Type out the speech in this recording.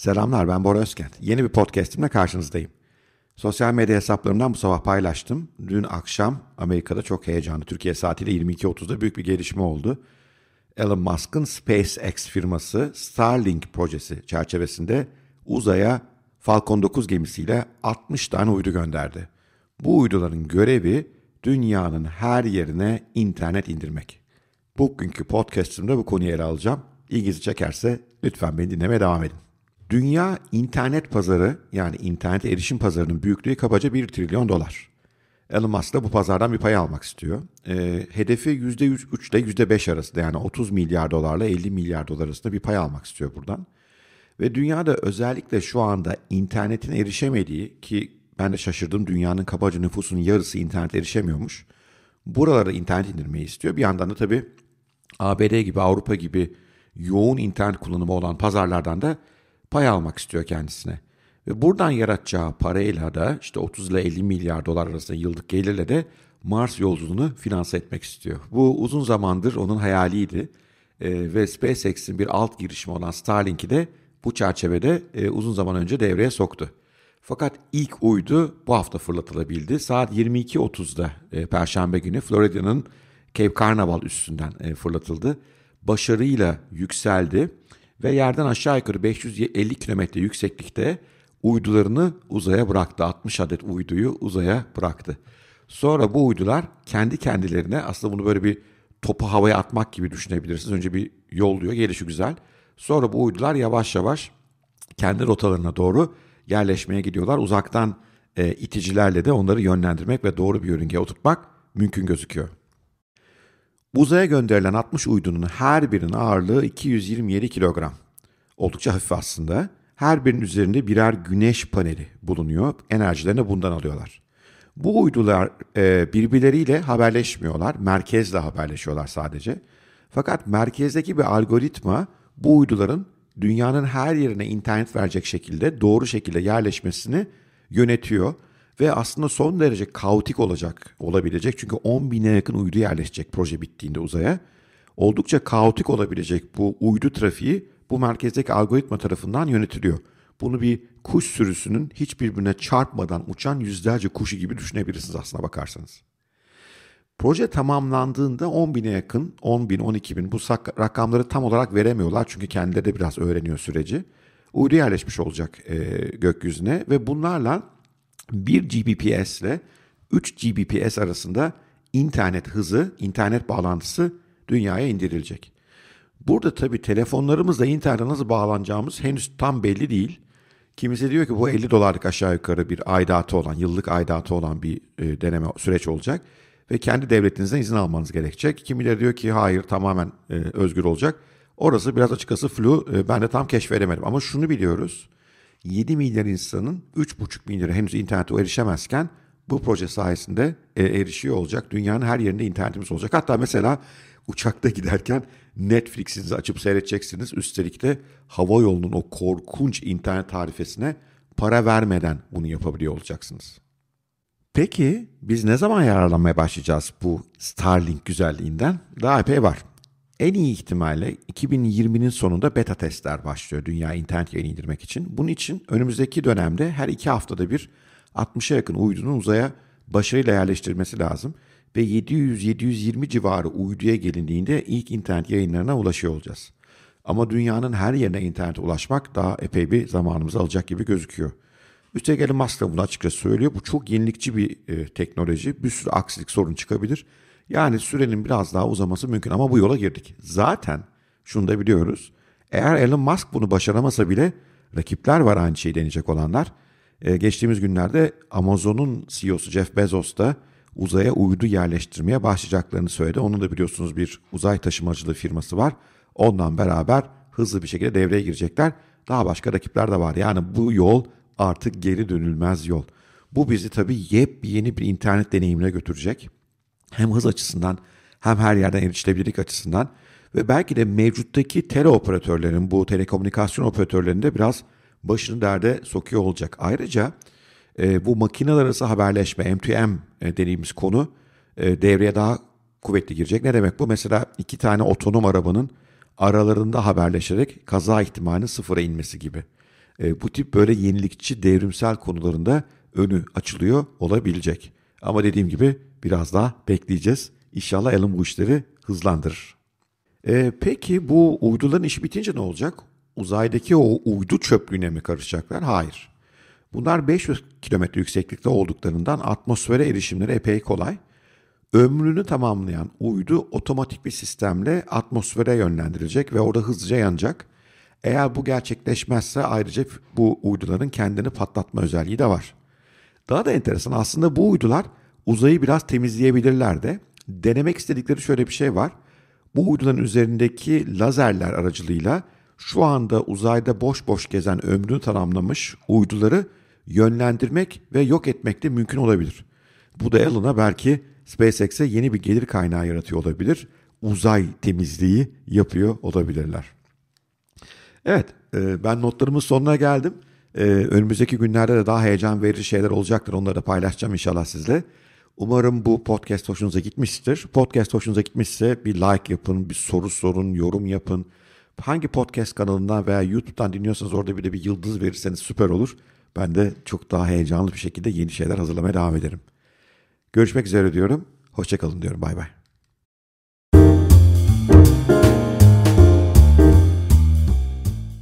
Selamlar ben Bora Özkent. Yeni bir podcastimle karşınızdayım. Sosyal medya hesaplarımdan bu sabah paylaştım. Dün akşam Amerika'da çok heyecanlı. Türkiye saatiyle 22.30'da büyük bir gelişme oldu. Elon Musk'ın SpaceX firması Starlink projesi çerçevesinde uzaya Falcon 9 gemisiyle 60 tane uydu gönderdi. Bu uyduların görevi dünyanın her yerine internet indirmek. Bugünkü podcastimde bu konuyu ele alacağım. İlginizi çekerse lütfen beni dinlemeye devam edin. Dünya internet pazarı yani internet erişim pazarının büyüklüğü kabaca 1 trilyon dolar. Elon Musk da bu pazardan bir pay almak istiyor. E, hedefi %3 ile %5 arasında yani 30 milyar dolarla 50 milyar dolar arasında bir pay almak istiyor buradan. Ve dünyada özellikle şu anda internetin erişemediği ki ben de şaşırdım dünyanın kabaca nüfusunun yarısı internet erişemiyormuş. Buralara internet indirmeyi istiyor. Bir yandan da tabii ABD gibi Avrupa gibi yoğun internet kullanımı olan pazarlardan da pay almak istiyor kendisine. Ve buradan yaratacağı parayla da işte 30 ile 50 milyar dolar arasında yıllık gelirle de Mars yolculuğunu finanse etmek istiyor. Bu uzun zamandır onun hayaliydi. E, ve SpaceX'in bir alt girişimi olan Starlink'i de bu çerçevede e, uzun zaman önce devreye soktu. Fakat ilk uydu bu hafta fırlatılabildi. Saat 22.30'da e, Perşembe günü Florida'nın Cape Canaveral üstünden e, fırlatıldı. Başarıyla yükseldi ve yerden aşağı yukarı 550 kilometre yükseklikte uydularını uzaya bıraktı. 60 adet uyduyu uzaya bıraktı. Sonra bu uydular kendi kendilerine aslında bunu böyle bir topu havaya atmak gibi düşünebilirsiniz. Önce bir yolluyor, gelişi güzel. Sonra bu uydular yavaş yavaş kendi rotalarına doğru yerleşmeye gidiyorlar. Uzaktan e, iticilerle de onları yönlendirmek ve doğru bir yörüngeye oturtmak mümkün gözüküyor. Uzaya gönderilen 60 uydunun her birinin ağırlığı 227 kilogram. Oldukça hafif aslında. Her birinin üzerinde birer güneş paneli bulunuyor. Enerjilerini bundan alıyorlar. Bu uydular e, birbirleriyle haberleşmiyorlar. Merkezle haberleşiyorlar sadece. Fakat merkezdeki bir algoritma bu uyduların dünyanın her yerine internet verecek şekilde doğru şekilde yerleşmesini yönetiyor ve aslında son derece kaotik olacak, olabilecek. Çünkü 10 bine yakın uydu yerleşecek proje bittiğinde uzaya. Oldukça kaotik olabilecek bu uydu trafiği bu merkezdeki algoritma tarafından yönetiliyor. Bunu bir kuş sürüsünün hiçbirbirine çarpmadan uçan yüzlerce kuşu gibi düşünebilirsiniz aslına bakarsanız. Proje tamamlandığında 10 bine yakın, 10 bin, 12 bin bu rakamları tam olarak veremiyorlar çünkü kendileri de biraz öğreniyor süreci. Uydu yerleşmiş olacak e, gökyüzüne ve bunlarla 1 Gbps ile 3 Gbps arasında internet hızı, internet bağlantısı dünyaya indirilecek. Burada tabii telefonlarımızla internete nasıl bağlanacağımız henüz tam belli değil. Kimisi diyor ki bu 50 dolarlık aşağı yukarı bir aidatı olan, yıllık aidatı olan bir e, deneme süreç olacak. Ve kendi devletinizden izin almanız gerekecek. Kimileri diyor ki hayır tamamen e, özgür olacak. Orası biraz açıkçası flu. E, ben de tam keşfedemedim. Ama şunu biliyoruz. 7 milyar insanın 3,5 milyarı henüz internete erişemezken bu proje sayesinde e, erişiyor olacak. Dünyanın her yerinde internetimiz olacak. Hatta mesela uçakta giderken Netflix'inizi açıp seyredeceksiniz. Üstelik de hava yolunun o korkunç internet tarifesine para vermeden bunu yapabiliyor olacaksınız. Peki biz ne zaman yararlanmaya başlayacağız bu Starlink güzelliğinden? Daha epey var. En iyi ihtimalle 2020'nin sonunda beta testler başlıyor dünya internet yayını indirmek için. Bunun için önümüzdeki dönemde her iki haftada bir 60'a yakın uydunun uzaya başarıyla yerleştirilmesi lazım. Ve 700-720 civarı uyduya gelindiğinde ilk internet yayınlarına ulaşıyor olacağız. Ama dünyanın her yerine internete ulaşmak daha epey bir zamanımızı alacak gibi gözüküyor. Üstelik Elon Musk da bunu açıkça söylüyor. Bu çok yenilikçi bir e, teknoloji. Bir sürü aksilik sorun çıkabilir. Yani sürenin biraz daha uzaması mümkün ama bu yola girdik. Zaten şunu da biliyoruz. Eğer Elon Musk bunu başaramasa bile rakipler var aynı şeyi deneyecek olanlar. Ee, geçtiğimiz günlerde Amazon'un CEO'su Jeff Bezos da uzaya uydu yerleştirmeye başlayacaklarını söyledi. Onun da biliyorsunuz bir uzay taşımacılığı firması var. Ondan beraber hızlı bir şekilde devreye girecekler. Daha başka rakipler de var. Yani bu yol artık geri dönülmez yol. Bu bizi tabii yepyeni bir internet deneyimine götürecek hem hız açısından hem her yerden erişilebilirlik açısından ve belki de mevcuttaki teleoperatörlerin bu telekomünikasyon operatörlerinde biraz başını derde sokuyor olacak. Ayrıca e, bu makineler arası haberleşme M2M e, dediğimiz konu e, devreye daha kuvvetli girecek. Ne demek bu? Mesela iki tane otonom arabanın aralarında haberleşerek kaza ihtimalinin sıfıra inmesi gibi. e, bu tip böyle yenilikçi, devrimsel konularında önü açılıyor olabilecek. Ama dediğim gibi biraz daha bekleyeceğiz. İnşallah Elon bu işleri hızlandırır. E, peki bu uyduların işi bitince ne olacak? Uzaydaki o uydu çöplüğüne mi karışacaklar? Hayır. Bunlar 500 kilometre yükseklikte olduklarından atmosfere erişimleri epey kolay. Ömrünü tamamlayan uydu otomatik bir sistemle atmosfere yönlendirilecek ve orada hızlıca yanacak. Eğer bu gerçekleşmezse ayrıca bu uyduların kendini patlatma özelliği de var. Daha da enteresan aslında bu uydular uzayı biraz temizleyebilirler de. Denemek istedikleri şöyle bir şey var. Bu uyduların üzerindeki lazerler aracılığıyla şu anda uzayda boş boş gezen ömrünü tamamlamış uyduları yönlendirmek ve yok etmek de mümkün olabilir. Bu da Elon'a belki SpaceX'e yeni bir gelir kaynağı yaratıyor olabilir. Uzay temizliği yapıyor olabilirler. Evet, e, ben notlarımın sonuna geldim. E, önümüzdeki günlerde de daha heyecan verici şeyler olacaktır. Onları da paylaşacağım inşallah sizle. Umarım bu podcast hoşunuza gitmiştir. Podcast hoşunuza gitmişse bir like yapın, bir soru sorun, yorum yapın. Hangi podcast kanalından veya YouTube'dan dinliyorsanız orada bir de bir yıldız verirseniz süper olur. Ben de çok daha heyecanlı bir şekilde yeni şeyler hazırlamaya devam ederim. Görüşmek üzere diyorum. Hoşçakalın diyorum. Bay bay.